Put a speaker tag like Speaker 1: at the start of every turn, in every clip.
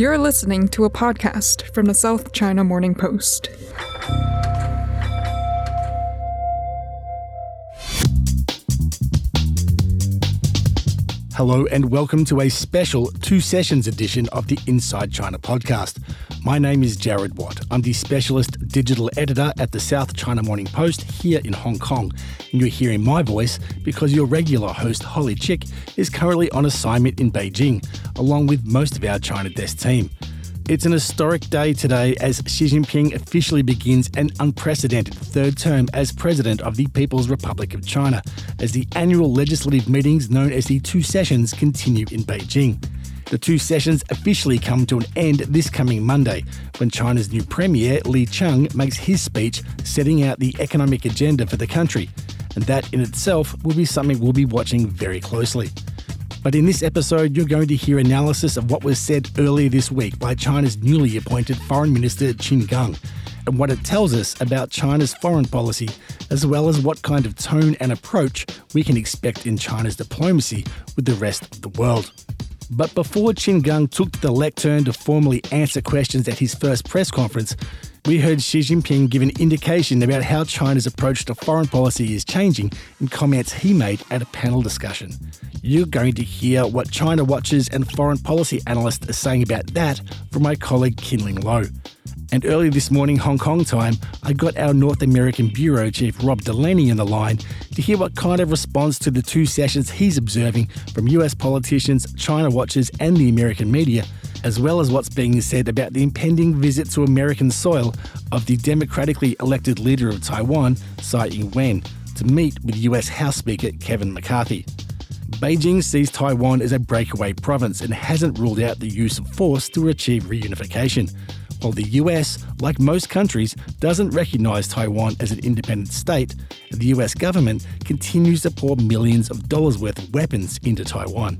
Speaker 1: You're listening to a podcast from the South China Morning Post.
Speaker 2: Hello, and welcome to a special two sessions edition of the Inside China podcast. My name is Jared Watt. I'm the specialist digital editor at the South China Morning Post here in Hong Kong. And you're hearing my voice because your regular host, Holly Chik, is currently on assignment in Beijing, along with most of our China desk team. It's an historic day today as Xi Jinping officially begins an unprecedented third term as President of the People's Republic of China, as the annual legislative meetings known as the Two Sessions continue in Beijing. The two sessions officially come to an end this coming Monday when China's new Premier, Li Qiang, makes his speech setting out the economic agenda for the country. And that in itself will be something we'll be watching very closely. But in this episode, you're going to hear analysis of what was said earlier this week by China's newly appointed Foreign Minister Qin Gang and what it tells us about China's foreign policy, as well as what kind of tone and approach we can expect in China's diplomacy with the rest of the world. But before Qin Gang took the lectern to formally answer questions at his first press conference, we heard Xi Jinping give an indication about how China's approach to foreign policy is changing in comments he made at a panel discussion. You're going to hear what China watchers and foreign policy analysts are saying about that from my colleague Kinling Lo. And early this morning, Hong Kong time, I got our North American Bureau Chief Rob Delaney on the line to hear what kind of response to the two sessions he's observing from US politicians, China watchers, and the American media, as well as what's being said about the impending visit to American soil of the democratically elected leader of Taiwan, Tsai Ing wen, to meet with US House Speaker Kevin McCarthy. Beijing sees Taiwan as a breakaway province and hasn't ruled out the use of force to achieve reunification. While the US, like most countries, doesn't recognise Taiwan as an independent state, the US government continues to pour millions of dollars worth of weapons into Taiwan.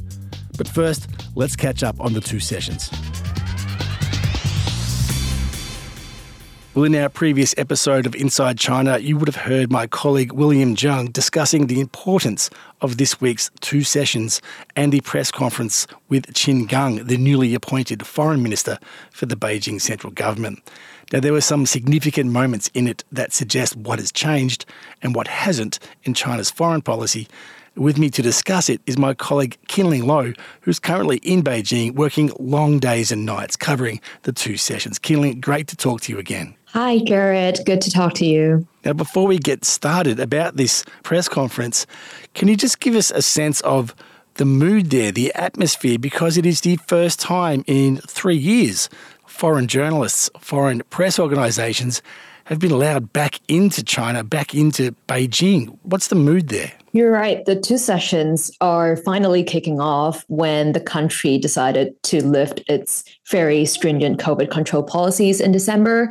Speaker 2: But first, let's catch up on the two sessions. Well, in our previous episode of Inside China, you would have heard my colleague William Zheng discussing the importance of this week's two sessions and the press conference with Qin Gang, the newly appointed foreign minister for the Beijing central government. Now, there were some significant moments in it that suggest what has changed and what hasn't in China's foreign policy, with me to discuss it is my colleague Kinling Lo, who's currently in Beijing working long days and nights covering the two sessions. Kinling, great to talk to you again.
Speaker 3: Hi, Jared. Good to talk to you.
Speaker 2: Now, before we get started about this press conference, can you just give us a sense of the mood there, the atmosphere, because it is the first time in three years foreign journalists, foreign press organisations have been allowed back into China, back into Beijing. What's the mood there?
Speaker 3: You're right. The two sessions are finally kicking off when the country decided to lift its very stringent COVID control policies in December,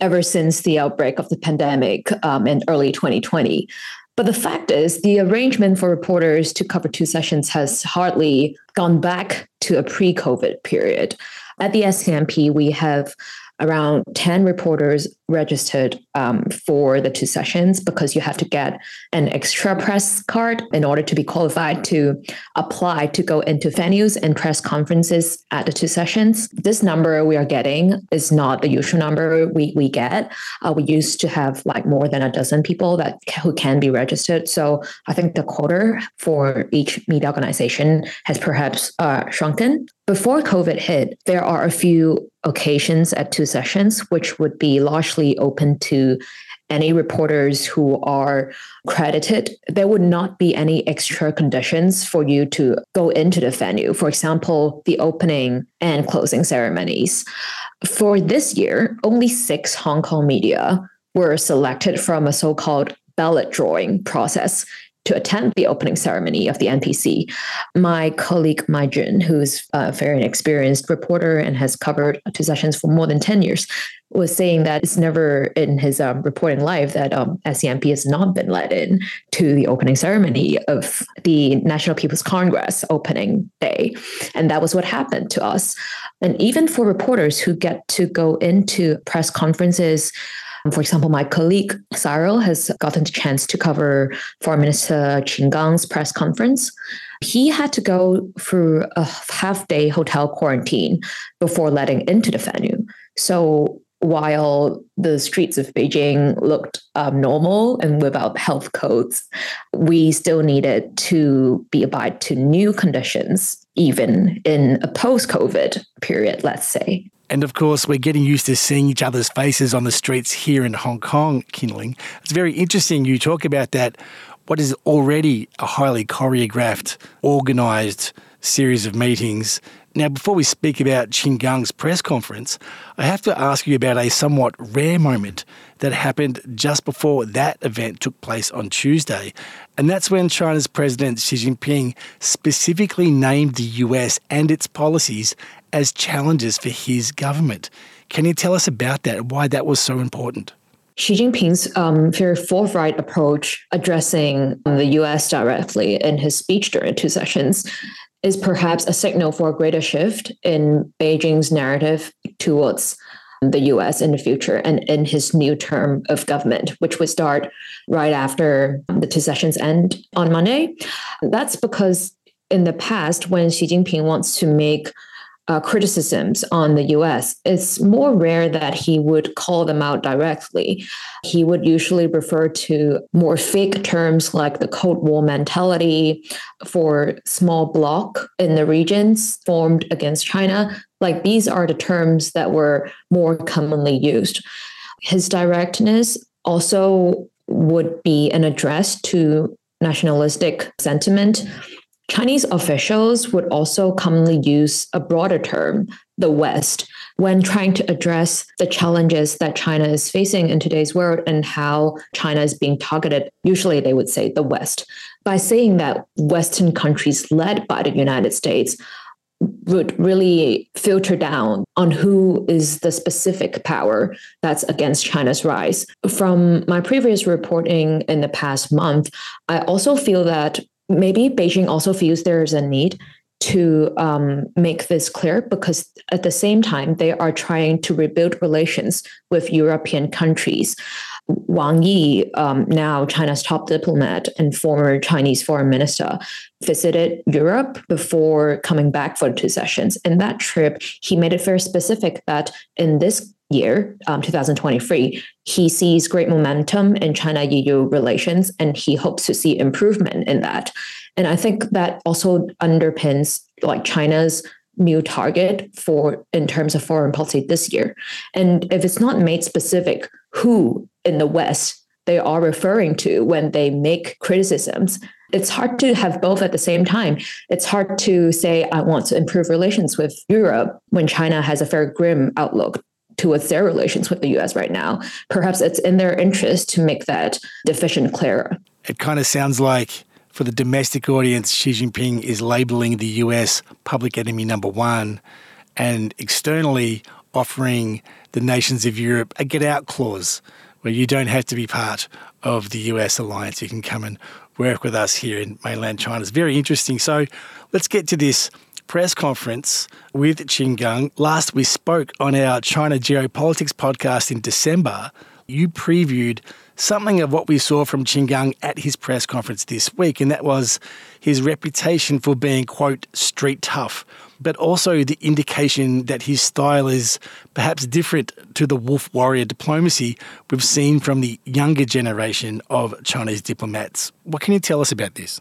Speaker 3: ever since the outbreak of the pandemic um, in early 2020. But the fact is, the arrangement for reporters to cover two sessions has hardly gone back to a pre COVID period. At the SCMP, we have around 10 reporters registered um, for the two sessions because you have to get an extra press card in order to be qualified to apply to go into venues and press conferences at the two sessions. This number we are getting is not the usual number we, we get. Uh, we used to have like more than a dozen people that who can be registered. So I think the quota for each media organization has perhaps uh, shrunken. Before COVID hit, there are a few occasions at two sessions, which would be largely open to any reporters who are credited. There would not be any extra conditions for you to go into the venue. For example, the opening and closing ceremonies. For this year, only six Hong Kong media were selected from a so called ballot drawing process to attend the opening ceremony of the NPC. My colleague Mai Jun, who's a very experienced reporter and has covered two sessions for more than 10 years, was saying that it's never in his um, reporting life that um, SCMP has not been let in to the opening ceremony of the National People's Congress opening day. And that was what happened to us. And even for reporters who get to go into press conferences, for example, my colleague Cyril has gotten the chance to cover Foreign Minister Qin Gang's press conference. he had to go through a half day hotel quarantine before letting into the venue. So while the streets of Beijing looked um, normal and without health codes, we still needed to be abide to new conditions, even in a post-COVID period, let's say.
Speaker 2: And of course, we're getting used to seeing each other's faces on the streets here in Hong Kong, Kinling. It's very interesting you talk about that, what is already a highly choreographed, organised series of meetings now, before we speak about Qin Gang's press conference, I have to ask you about a somewhat rare moment that happened just before that event took place on Tuesday. And that's when China's President Xi Jinping specifically named the US and its policies as challenges for his government. Can you tell us about that and why that was so important?
Speaker 3: Xi Jinping's um, very forthright approach addressing um, the US directly in his speech during two sessions is perhaps a signal for a greater shift in Beijing's narrative towards um, the US in the future and in his new term of government, which would start right after um, the two sessions end on Monday. That's because in the past, when Xi Jinping wants to make uh, criticisms on the US, it's more rare that he would call them out directly. He would usually refer to more fake terms like the Cold War mentality for small bloc in the regions formed against China. Like these are the terms that were more commonly used. His directness also would be an address to nationalistic sentiment Chinese officials would also commonly use a broader term, the West, when trying to address the challenges that China is facing in today's world and how China is being targeted. Usually they would say the West. By saying that Western countries led by the United States would really filter down on who is the specific power that's against China's rise. From my previous reporting in the past month, I also feel that maybe Beijing also feels there is a need to um, make this clear because at the same time they are trying to rebuild relations with European countries. Wang Yi, um, now China's top diplomat and former Chinese foreign minister, visited Europe before coming back for two sessions. In that trip, he made it very specific that in this year, um, 2023, he sees great momentum in China EU relations and he hopes to see improvement in that. And I think that also underpins like China's new target for in terms of foreign policy this year. And if it's not made specific who in the West they are referring to when they make criticisms, it's hard to have both at the same time. It's hard to say, I want to improve relations with Europe when China has a very grim outlook towards their relations with the US right now. Perhaps it's in their interest to make that deficient clearer.
Speaker 2: It kind of sounds like for the domestic audience, Xi Jinping is labeling the US public enemy number one and externally offering the nations of Europe a get out clause where you don't have to be part of the US alliance. You can come and work with us here in mainland China. It's very interesting. So let's get to this press conference with Qin Gang. Last we spoke on our China Geopolitics podcast in December. You previewed something of what we saw from Qin Gang at his press conference this week, and that was his reputation for being, quote, street tough, but also the indication that his style is perhaps different to the wolf warrior diplomacy we've seen from the younger generation of Chinese diplomats. What can you tell us about this?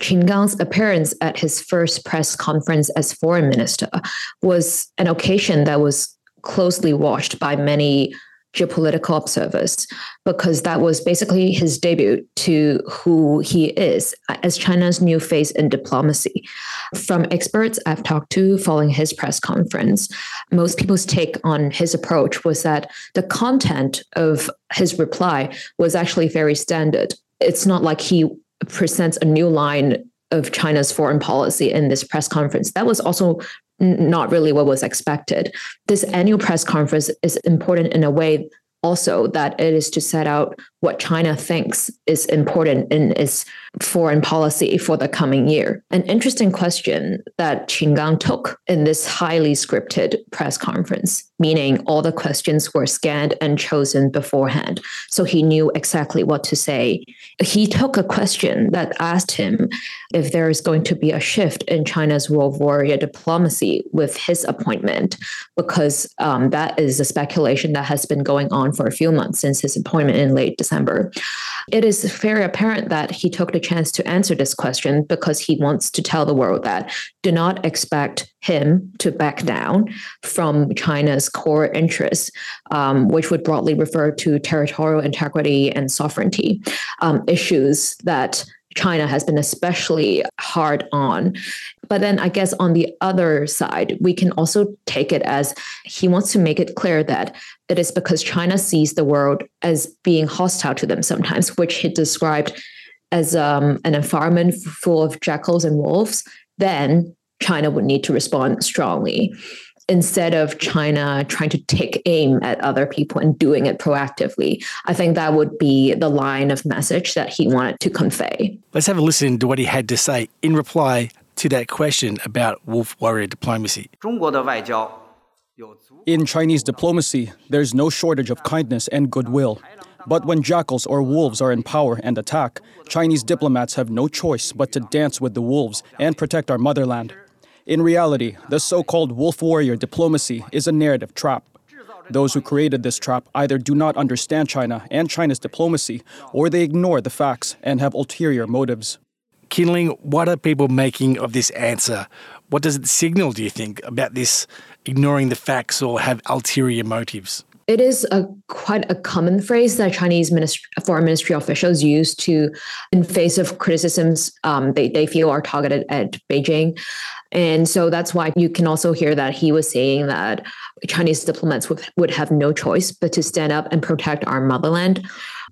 Speaker 3: Qin Gang's appearance at his first press conference as foreign minister was an occasion that was closely watched by many geopolitical observers because that was basically his debut to who he is as China's new face in diplomacy. From experts I've talked to following his press conference, most people's take on his approach was that the content of his reply was actually very standard. It's not like he presents a new line of China's foreign policy in this press conference. That was also not really what was expected. This annual press conference is important in a way also that it is to set out what China thinks is important in its foreign policy for the coming year. An interesting question that Qin Gang took in this highly scripted press conference, meaning all the questions were scanned and chosen beforehand. So he knew exactly what to say. He took a question that asked him if there is going to be a shift in China's wolf warrior diplomacy with his appointment, because um, that is a speculation that has been going on for a few months since his appointment in late December. It is very apparent that he took the chance to answer this question because he wants to tell the world that do not expect him to back down from China's core interests, um, which would broadly refer to territorial integrity and sovereignty um, issues that China has been especially hard on. But then I guess on the other side, we can also take it as he wants to make it clear that it is because China sees the world as being hostile to them sometimes, which he described as um, an environment full of jackals and wolves, then China would need to respond strongly instead of China trying to take aim at other people and doing it proactively. I think that would be the line of message that he wanted to convey.
Speaker 2: Let's have a listen to what he had to say in reply to that question about wolf warrior diplomacy.
Speaker 4: In Chinese diplomacy, there's no shortage of kindness and goodwill. But when jackals or wolves are in power and attack, Chinese diplomats have no choice but to dance with the wolves and protect our motherland. In reality, the so called wolf warrior diplomacy is a narrative trap. Those who created this trap either do not understand China and China's diplomacy, or they ignore the facts and have ulterior motives.
Speaker 2: Kinling, what are people making of this answer? What does it signal, do you think, about this ignoring the facts or have ulterior motives?
Speaker 3: It is a quite a common phrase that Chinese ministry, foreign ministry officials use to, in face of criticisms um, they, they feel are targeted at Beijing. And so that's why you can also hear that he was saying that Chinese diplomats would, would have no choice but to stand up and protect our motherland.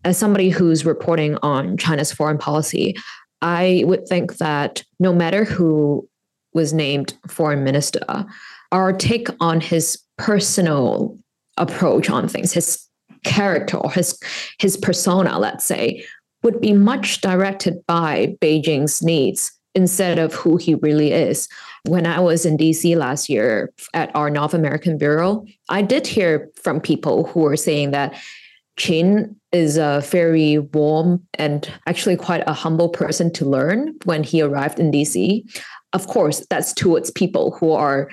Speaker 3: As somebody who's reporting on China's foreign policy, I would think that no matter who was named foreign minister, our take on his personal approach on things, his character or his his persona, let's say, would be much directed by Beijing's needs instead of who he really is. When I was in DC last year at our North American Bureau, I did hear from people who were saying that Qin is a very warm and actually quite a humble person to learn when he arrived in DC. Of course, that's towards people who are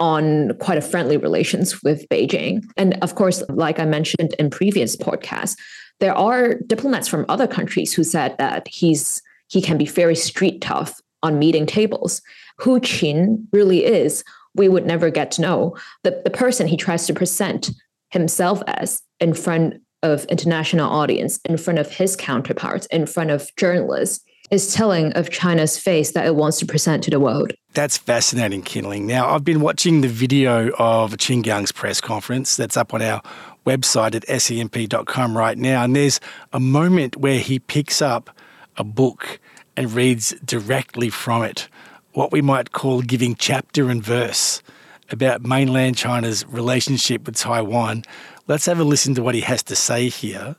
Speaker 3: on quite a friendly relations with Beijing. And of course, like I mentioned in previous podcasts, there are diplomats from other countries who said that he's he can be very street tough on meeting tables. Who Qin really is, we would never get to know. The, the person he tries to present himself as in front of international audience, in front of his counterparts, in front of journalists, is telling of China's face that it wants to present to the world.
Speaker 2: That's fascinating, Kinling. Now, I've been watching the video of Qin Gang's press conference that's up on our website at scmp.com right now, and there's a moment where he picks up a book and reads directly from it, what we might call giving chapter and verse about mainland China's relationship with Taiwan. Let's have a listen to what he has to say here.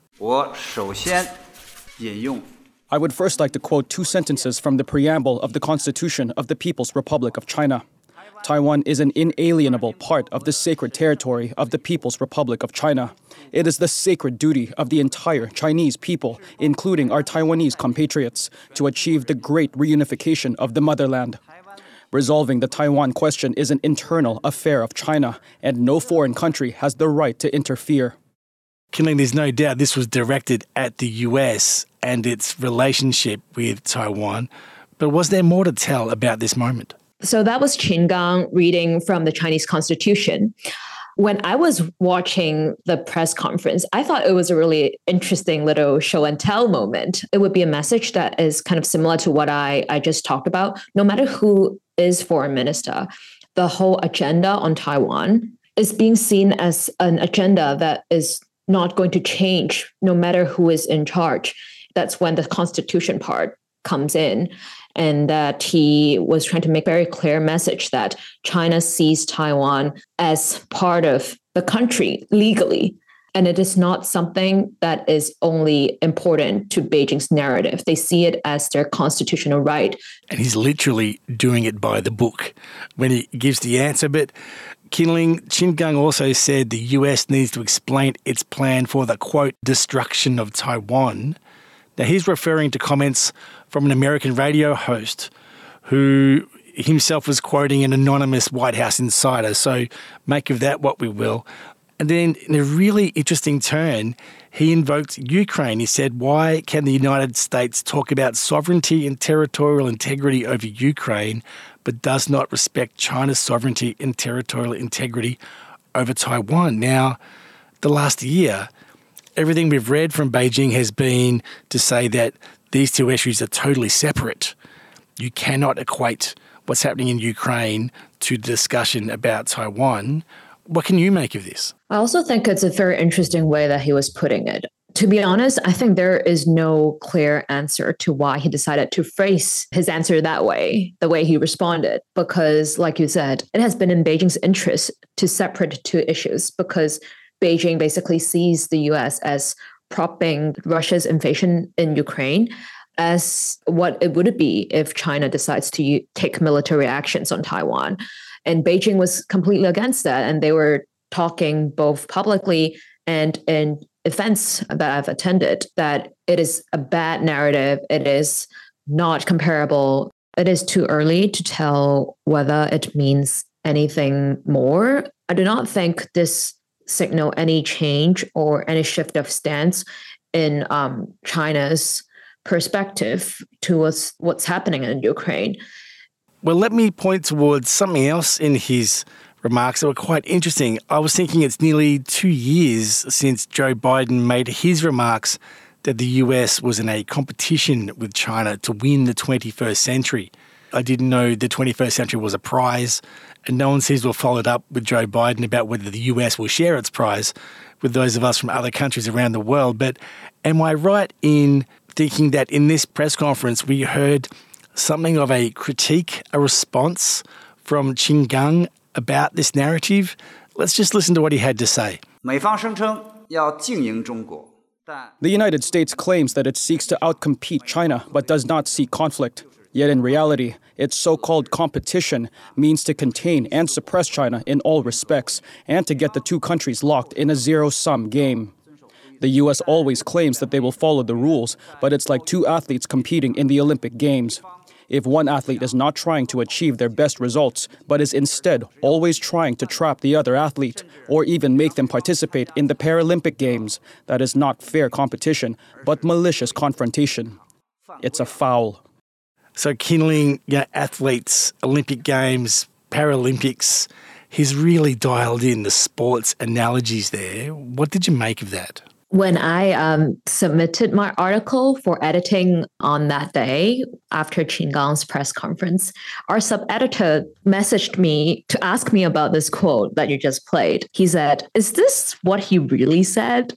Speaker 4: I would first like to quote two sentences from the preamble of the Constitution of the People's Republic of China. Taiwan is an inalienable part of the sacred territory of the People's Republic of China. It is the sacred duty of the entire Chinese people, including our Taiwanese compatriots, to achieve the great reunification of the motherland. Resolving the Taiwan question is an internal affair of China, and no foreign country has the right to interfere.
Speaker 2: Kinling, there's no doubt this was directed at the US and its relationship with Taiwan. But was there more to tell about this moment?
Speaker 3: So that was Qin Gang reading from the Chinese Constitution. When I was watching the press conference, I thought it was a really interesting little show and tell moment. It would be a message that is kind of similar to what I, I just talked about. No matter who is foreign minister, the whole agenda on Taiwan is being seen as an agenda that is not going to change no matter who is in charge. That's when the constitution part comes in and that he was trying to make very clear message that China sees Taiwan as part of the country legally And it is not something that is only important to Beijing's narrative. They see it as their constitutional right.
Speaker 2: And he's literally doing it by the book when he gives the answer. But Kinling Qin Qin also said the US needs to explain its plan for the quote, destruction of Taiwan. Now, he's referring to comments from an American radio host who himself was quoting an anonymous White House insider. So make of that what we will. And then, in a really interesting turn, he invoked Ukraine. He said, Why can the United States talk about sovereignty and territorial integrity over Ukraine, but does not respect China's sovereignty and territorial integrity over Taiwan? Now, the last year, everything we've read from Beijing has been to say that these two issues are totally separate. You cannot equate what's happening in Ukraine to the discussion about Taiwan. What can you make of this?
Speaker 3: I also think it's a very interesting way that he was putting it. To be honest, I think there is no clear answer to why he decided to phrase his answer that way, the way he responded. Because, like you said, it has been in Beijing's interest to separate two issues because Beijing basically sees the US as propping Russia's invasion in Ukraine as what it would be if China decides to take military actions on Taiwan. And Beijing was completely against that. And they were talking both publicly and in events that I've attended that it is a bad narrative. It is not comparable. It is too early to tell whether it means anything more. I do not think this signal any change or any shift of stance in um, China's perspective towards what's happening in Ukraine.
Speaker 2: Well, let me point towards something else in his remarks that were quite interesting. I was thinking it's nearly two years since Joe Biden made his remarks that the US was in a competition with China to win the 21st century. I didn't know the 21st century was a prize, and no one seems to have followed up with Joe Biden about whether the US will share its prize with those of us from other countries around the world. But am I right in thinking that in this press conference we heard something of a critique, a response from Qin Gang about this narrative. Let's just listen to what he had to say.
Speaker 4: The United States claims that it seeks to outcompete China but does not seek conflict. Yet in reality, its so called competition means to contain and suppress China in all respects and to get the two countries locked in a zero sum game. The US always claims that they will follow the rules, but it's like two athletes competing in the Olympic Games. If one athlete is not trying to achieve their best results, but is instead always trying to trap the other athlete, or even make them participate in the Paralympic Games, that is not fair competition, but malicious confrontation. It's a foul.
Speaker 2: So, Kinling yeah, athletes, Olympic Games, Paralympics, he's really dialed in the sports analogies there. What did you make of that?
Speaker 3: when I um, submitted my article for editing on that day after Qin Gang's press conference, our sub editor messaged me to ask me about this quote that you just played. He said, Is this what he really said?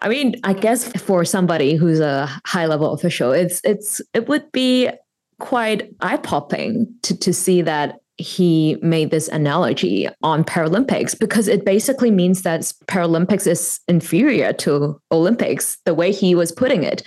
Speaker 3: I mean, I guess for somebody who's a high level official, it's it's it would be quite eye popping to, to see that he made this analogy on Paralympics because it basically means that Paralympics is inferior to Olympics, the way he was putting it.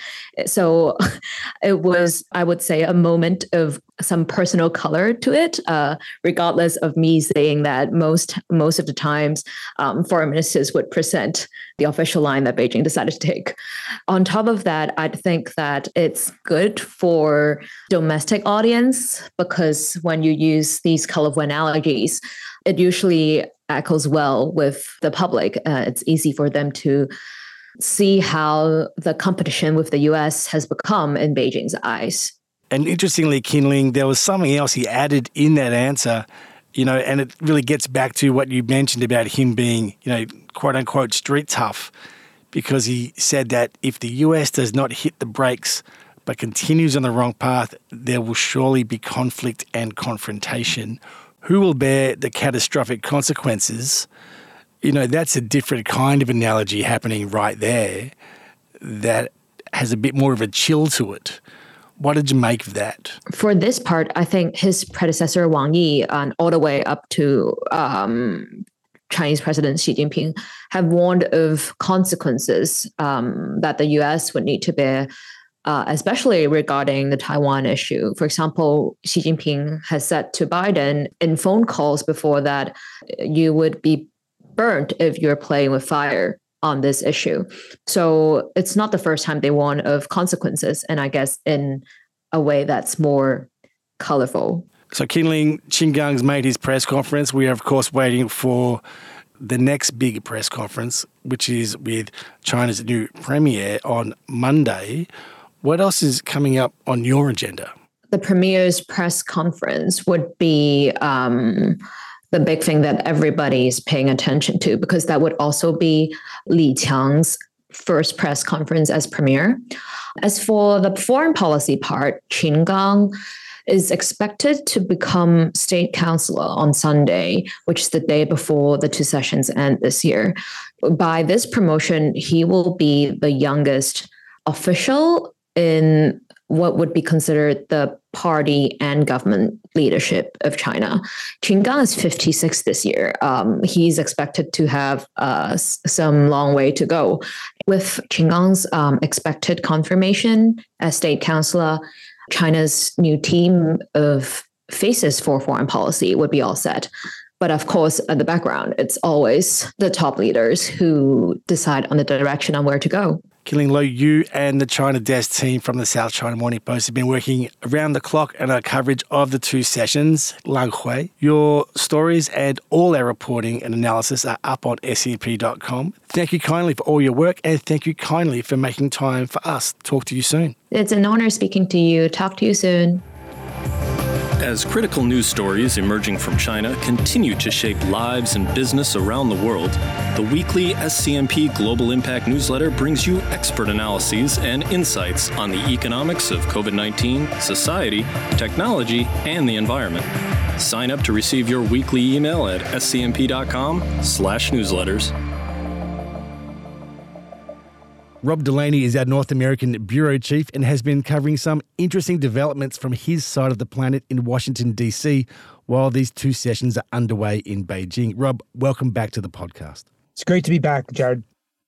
Speaker 3: So it was, I would say, a moment of some personal color to it, uh, regardless of me saying that most most of the times um, foreign ministers would present the official line that Beijing decided to take. On top of that, I think that it's good for domestic audience because when you use these colorful analogies, it usually echoes well with the public. Uh, it's easy for them to see how the competition with the US has become in Beijing's eyes.
Speaker 2: And interestingly, Kinling, there was something else he added in that answer, you know, and it really gets back to what you mentioned about him being, you know, quote unquote street tough, because he said that if the US does not hit the brakes but continues on the wrong path, there will surely be conflict and confrontation. Who will bear the catastrophic consequences? You know, that's a different kind of analogy happening right there that has a bit more of a chill to it. What did you make of that?
Speaker 3: For this part, I think his predecessor Wang Yi, and all the way up to um, Chinese President Xi Jinping have warned of consequences um, that the US would need to bear, uh, especially regarding the Taiwan issue. For example, Xi Jinping has said to Biden in phone calls before that you would be burnt if you're playing with fire on this issue. So it's not the first time they warn of consequences, and I guess in a way that's more colorful.
Speaker 2: So Kinling Qin Gang's made his press conference. We are, of course, waiting for the next big press conference, which is with China's new premier on Monday. What else is coming up on your agenda?
Speaker 3: The premier's press conference would be um, the big thing that everybody is paying attention to because that would also be Li Qiang's first press conference as premier. As for the foreign policy part, Qin Gang is expected to become state councilor on Sunday, which is the day before the two sessions end this year. By this promotion, he will be the youngest official in what would be considered the party and government leadership of China. Qin Gang is 56 this year. Um, he's expected to have uh, some long way to go. With Qin Gang's um, expected confirmation as state councilor, China's new team of faces for foreign policy would be all set. But of course, at the background, it's always the top leaders who decide on the direction on where to go.
Speaker 2: Kinling Lo, you and the China Desk team from the South China Morning Post have been working around the clock on our coverage of the two sessions, Lianghui. Your stories and all our reporting and analysis are up on scmp.com. Thank you kindly for all your work and thank you kindly for making time for us. Talk to you soon.
Speaker 3: It's an honor speaking to you. Talk to you soon.
Speaker 5: As critical news stories emerging from China continue to shape lives and business around the world, the weekly SCMP Global Impact newsletter brings you expert analyses and insights on the economics of COVID 19, society, technology, and the environment. Sign up to receive your weekly email at scmp.com/newsletters.
Speaker 2: Rob Delaney is our North American bureau chief and has been covering some interesting developments from his side of the planet in Washington, D.C., while these two sessions are underway in Beijing. Rob, welcome back to the podcast.
Speaker 6: It's great to be back, Jared.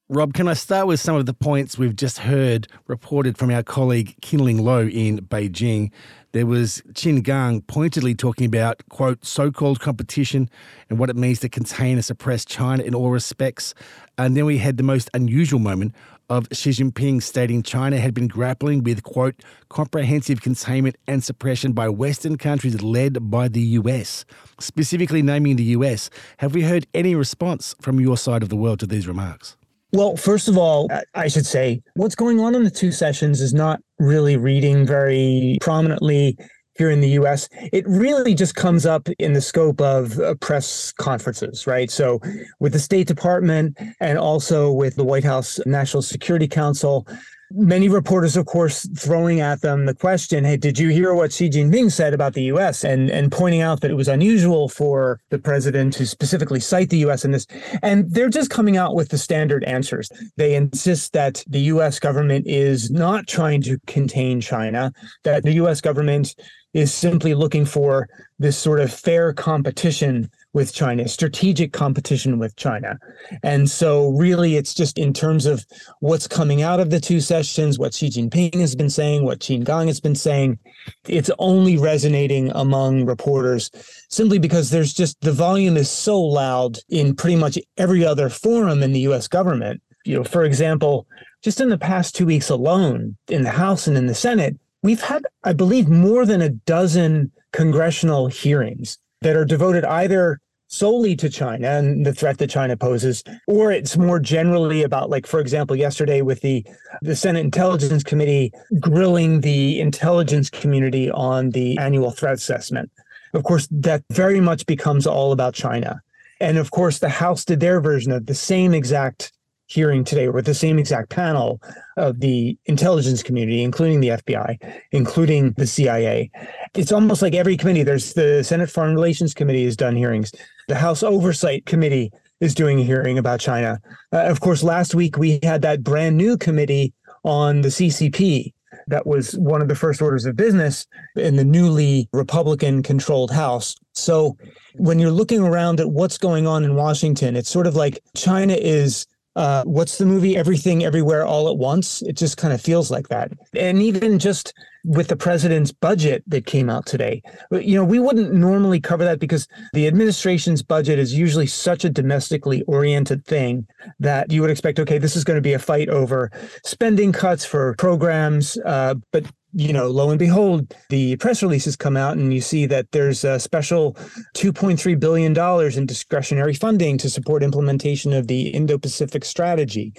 Speaker 2: Rob, can I start with some of the points we've just heard reported from our colleague Kinling Lo in Beijing? There was Qin Gang pointedly talking about, quote, so called competition and what it means to contain and suppress China in all respects. And then we had the most unusual moment of Xi Jinping stating China had been grappling with, quote, comprehensive containment and suppression by Western countries led by the US, specifically naming the US. Have we heard any response from your side of the world to these remarks?
Speaker 6: Well, first of all, I should say what's going on in the two sessions is not really reading very prominently here in the US, it really just comes up in the scope of uh, press conferences, right? So, with the State Department and also with the White House National Security Council, many reporters, of course, throwing at them the question, hey, did you hear what Xi Jinping said about the US? And, and pointing out that it was unusual for the president to specifically cite the US in this. And they're just coming out with the standard answers. They insist that the US government is not trying to contain China, that the US government is simply looking for this sort of fair competition with China, strategic competition with China. And so, really, it's just in terms of what's coming out of the two sessions, what Xi Jinping has been saying, what Qin Gang has been saying, it's only resonating among reporters simply because there's just the volume is so loud in pretty much every other forum in the US government. You know, for example, just in the past two weeks alone, in the House and in the Senate, We've had, I believe, more than a dozen congressional hearings that are devoted either solely to China and the threat that China poses, or it's more generally about, like, for example, yesterday with the, the Senate Intelligence Committee grilling the intelligence community on the annual threat assessment. Of course, that very much becomes all about China. And of course, the House did their version of the same exact hearing today with the same exact panel of the intelligence community, including the FBI, including the CIA. It's almost like every committee, there's the Senate Foreign Relations Committee has done hearings. The House Oversight Committee is doing a hearing about China. Uh, of course, last week we had that brand new committee on the CCP That was one of the first orders of business in the newly Republican controlled House. So when you're looking around at what's going on in Washington, it's sort of like China is uh, what's the movie Everything Everywhere All at Once? It just kind of feels like that. And even just with the president's budget that came out today, you know, we wouldn't normally cover that because the administration's budget is usually such a domestically oriented thing that you would expect, okay, this is going to be a fight over spending cuts for programs. Uh, but you know, lo and behold, the press releases come out and you see that there's a special $2.3 billion in discretionary funding to support implementation of the Indo-Pacific strategy.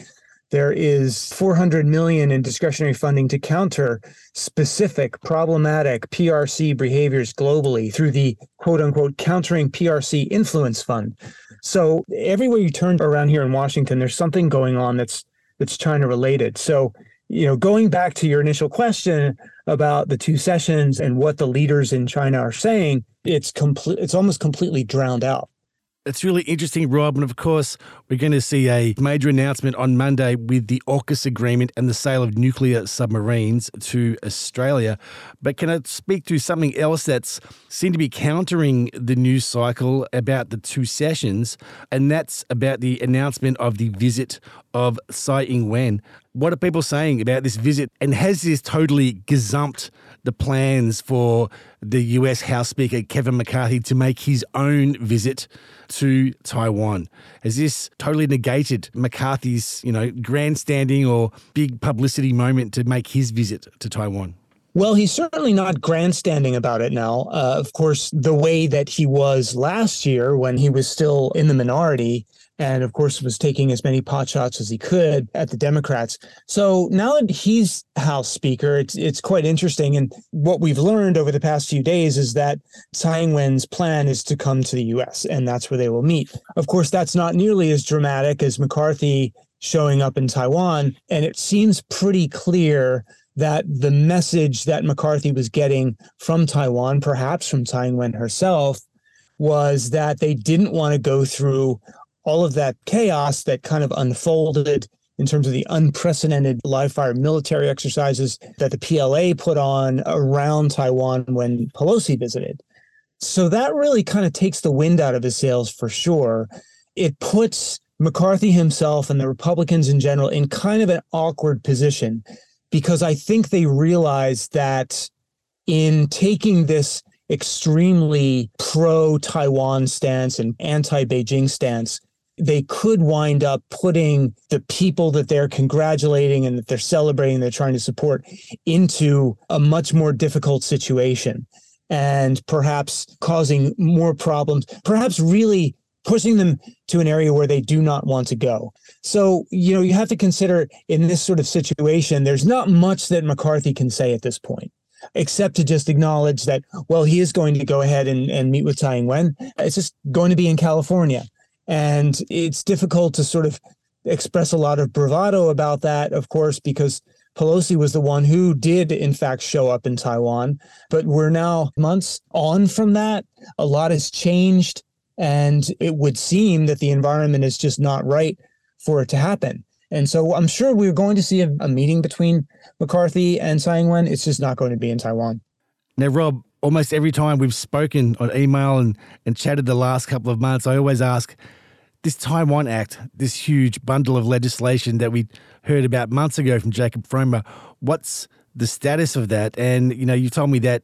Speaker 6: There is 400 million in discretionary funding to counter specific problematic PRC behaviors globally through the quote unquote countering PRC influence fund. So everywhere you turn around here in Washington, there's something going on that's that's China related. So you know, going back to your initial question about the two sessions and what the leaders in China are saying, it's complete. It's almost completely drowned out.
Speaker 2: It's really interesting, Rob. And of course, we're going to see a major announcement on Monday with the AUKUS agreement and the sale of nuclear submarines to Australia. But can I speak to something else that's seemed to be countering the news cycle about the two sessions? And that's about the announcement of the visit of Tsai Ing wen. What are people saying about this visit? And has this totally gazumped the plans for the US House Speaker Kevin McCarthy to make his own visit to Taiwan? Has this totally negated McCarthy's, you know, grandstanding or big publicity moment to make his visit to Taiwan?
Speaker 6: Well, he's certainly not grandstanding about it now. Uh, of course, the way that he was last year when he was still in the minority, and of course was taking as many pot shots as he could at the Democrats. So now that he's House Speaker, it's it's quite interesting. And what we've learned over the past few days is that Tsai Ing-wen's plan is to come to the U.S. and that's where they will meet. Of course, that's not nearly as dramatic as McCarthy showing up in Taiwan, and it seems pretty clear that the message that McCarthy was getting from Taiwan, perhaps from Tsai Ing-wen herself, was that they didn't want to go through all of that chaos that kind of unfolded in terms of the unprecedented live fire military exercises that the PLA put on around Taiwan when Pelosi visited. So that really kind of takes the wind out of his sails for sure. It puts McCarthy himself and the Republicans in general in kind of an awkward position because I think they realize that in taking this extremely pro Taiwan stance and anti Beijing stance, they could wind up putting the people that they're congratulating and that they're celebrating, they're trying to support into a much more difficult situation and perhaps causing more problems, perhaps really pushing them to an area where they do not want to go. So, you know, you have to consider in this sort of situation, there's not much that McCarthy can say at this point except to just acknowledge that, well, he is going to go ahead and, and meet with Tsai Ing-wen. It's just going to be in California. And it's difficult to sort of express a lot of bravado about that, of course, because Pelosi was the one who did, in fact, show up in Taiwan. But we're now months on from that. A lot has changed. And it would seem that the environment is just not right for it to happen. And so I'm sure we're going to see a, a meeting between McCarthy and Tsai Ing-wen. It's just not going to be in Taiwan.
Speaker 2: Now, Rob, almost every time we've spoken on email and, and chatted the last couple of months, I always ask this Taiwan Act, this huge bundle of legislation that we heard about months ago from Jacob Fromer, what's the status of that? And, you know, you told me that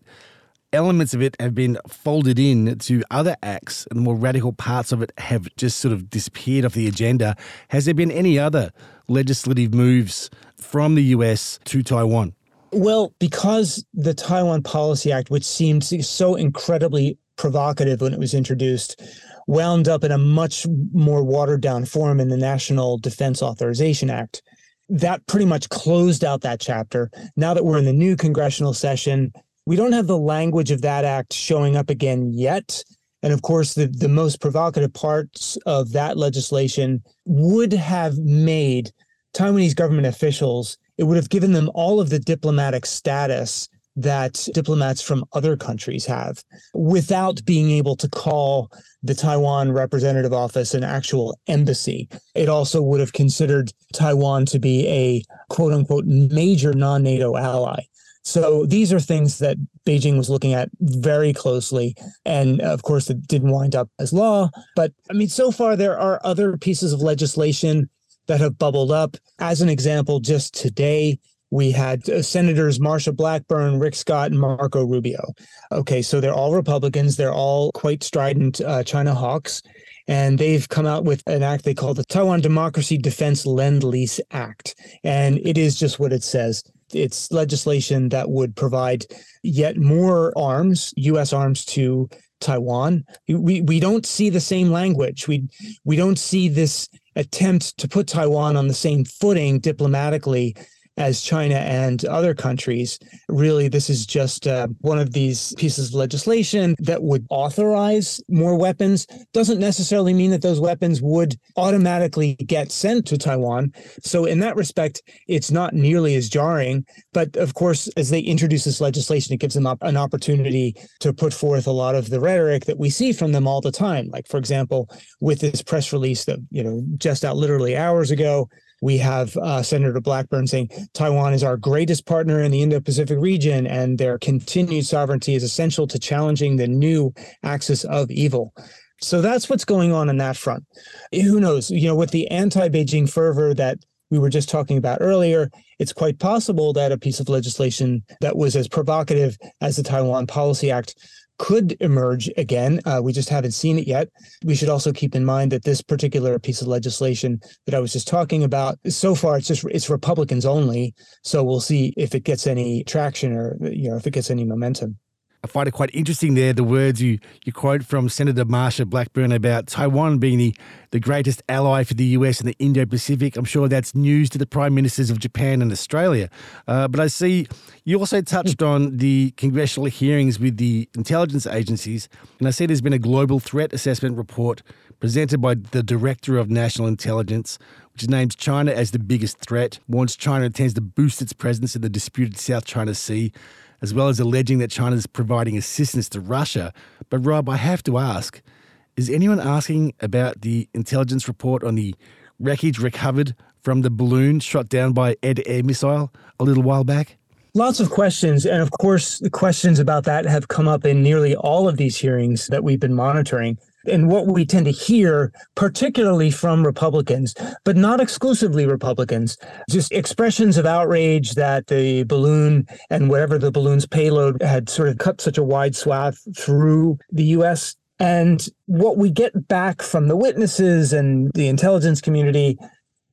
Speaker 2: elements of it have been folded in to other acts and the more radical parts of it have just sort of disappeared off the agenda. Has there been any other legislative moves from the US to Taiwan?
Speaker 6: Well, because the Taiwan Policy Act, which seemed so incredibly provocative when it was introduced, wound up in a much more watered down form in the National Defense Authorization Act. That pretty much closed out that chapter. Now that we're in the new congressional session, we don't have the language of that act showing up again yet. And of course, the, the most provocative parts of that legislation would have made Taiwanese government officials, it would have given them all of the diplomatic status that diplomats from other countries have without being able to call the Taiwan representative office an actual embassy. It also would have considered Taiwan to be a quote unquote major non NATO ally. So these are things that Beijing was looking at very closely. And of course, it didn't wind up as law. But I mean, so far, there are other pieces of legislation that have bubbled up. As an example, just today, we had uh, Senators Marsha Blackburn, Rick Scott, and Marco Rubio. Okay, so they're all Republicans. They're all quite strident uh, China hawks. And they've come out with an act they call the Taiwan Democracy Defense Lend Lease Act. And it is just what it says it's legislation that would provide yet more arms, U.S. arms to Taiwan. We we don't see the same language. We we don't see this attempt to put Taiwan on the same footing diplomatically as China and other countries. Really, this is just uh, one of these pieces of legislation that would authorize more weapons. Doesn't necessarily mean that those weapons would automatically get sent to Taiwan. So, in that respect, it's not nearly as jarring. But of course, as they introduce this legislation, it gives them an opportunity to put forth a lot of the rhetoric that we see from them all the time. Like, for example, with this press release that, you know, just out literally hours ago, we have uh, Senator Blackburn saying Taiwan is our greatest partner in the Indo Pacific region, and their continued sovereignty is essential to challenging the new axis of evil. So that's what's going on in that front. Who knows? You know, with the anti Beijing fervor that we were just talking about earlier, it's quite possible that a piece of legislation that was as provocative as the Taiwan Policy Act could emerge again. Uh, we just haven't seen it yet. We should also keep in mind that this particular piece of legislation that I was just talking about, so far it's just it's Republicans only. So we'll see if it gets any traction or you know if it gets any momentum.
Speaker 2: I find it quite interesting there, the words you, you quote from Senator Marsha Blackburn about Taiwan being the, the greatest ally for the US in the Indo Pacific. I'm sure that's news to the prime ministers of Japan and Australia. Uh, but I see you also touched on the congressional hearings with the intelligence agencies. And I see there's been a global threat assessment report presented by the Director of National Intelligence, which names China as the biggest threat, warns China intends to boost its presence in the disputed South China Sea as well as alleging that China is providing assistance to Russia. But, Rob, I have to ask is anyone asking about the intelligence report on the wreckage recovered from the balloon shot down by Ed air missile a little while back?
Speaker 6: Lots of questions. And of course, the questions about that have come up in nearly all of these hearings that we've been monitoring. And what we tend to hear, particularly from Republicans, but not exclusively Republicans, just expressions of outrage that the balloon and whatever the balloon's payload had sort of cut such a wide swath through the US. And what we get back from the witnesses and the intelligence community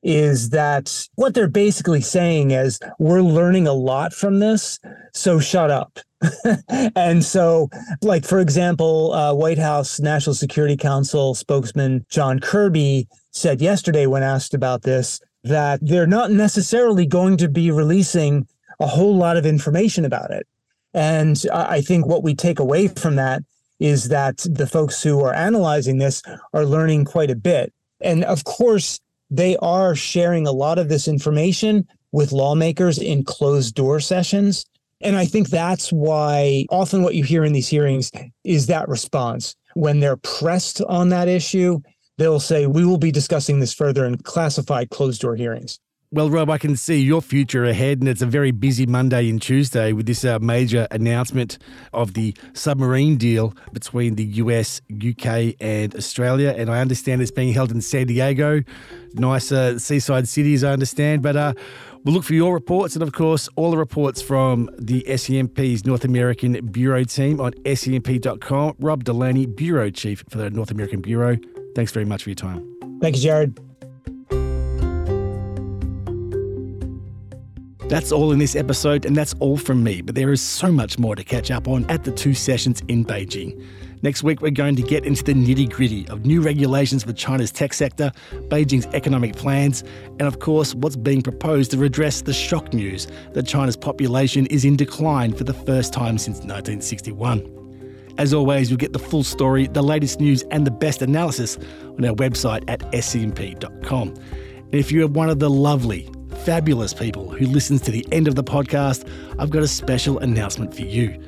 Speaker 6: is that what they're basically saying is we're learning a lot from this, so shut up. and so, like, for example, uh, White House National Security Council spokesman John Kirby said yesterday, when asked about this, that they're not necessarily going to be releasing a whole lot of information about it. And I think what we take away from that is that the folks who are analyzing this are learning quite a bit. And of course, they are sharing a lot of this information with lawmakers in closed door sessions. And I think that's why often what you hear in these hearings is that response. When they're pressed on that issue, they'll say, We will be discussing this further in classified closed door hearings.
Speaker 2: Well, Rob, I can see your future ahead, and it's a very busy Monday and Tuesday with this uh, major announcement of the submarine deal between the US, UK, and Australia. And I understand it's being held in San Diego, nice uh, seaside city, as I understand. But uh, we'll look for your reports, and of course, all the reports from the SCMP's North American Bureau team on SCMP.com. Rob Delaney, Bureau Chief for the North American Bureau. Thanks very much for your time.
Speaker 6: Thank you, Jared.
Speaker 2: That's all in this episode, and that's all from me, but there is so much more to catch up on at the two sessions in Beijing. Next week, we're going to get into the nitty gritty of new regulations for China's tech sector, Beijing's economic plans, and of course, what's being proposed to redress the shock news that China's population is in decline for the first time since 1961. As always, you'll get the full story, the latest news, and the best analysis on our website at scmp.com. And if you're one of the lovely, fabulous people who listens to the end of the podcast, I've got a special announcement for you.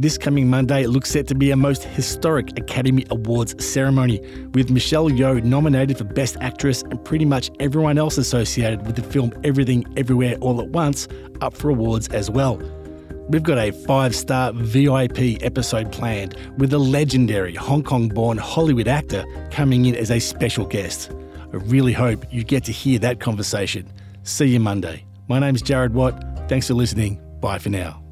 Speaker 2: This coming Monday looks set to be a most historic Academy Awards ceremony, with Michelle Yeoh nominated for Best Actress and pretty much everyone else associated with the film Everything Everywhere All at Once up for awards as well. we've got a five star VIP episode planned with a legendary Hong Kong born Hollywood actor coming in as a special guest. I really hope you get to hear that conversation. See you Monday. My name's Jared Watt. Thanks for listening. Bye for now.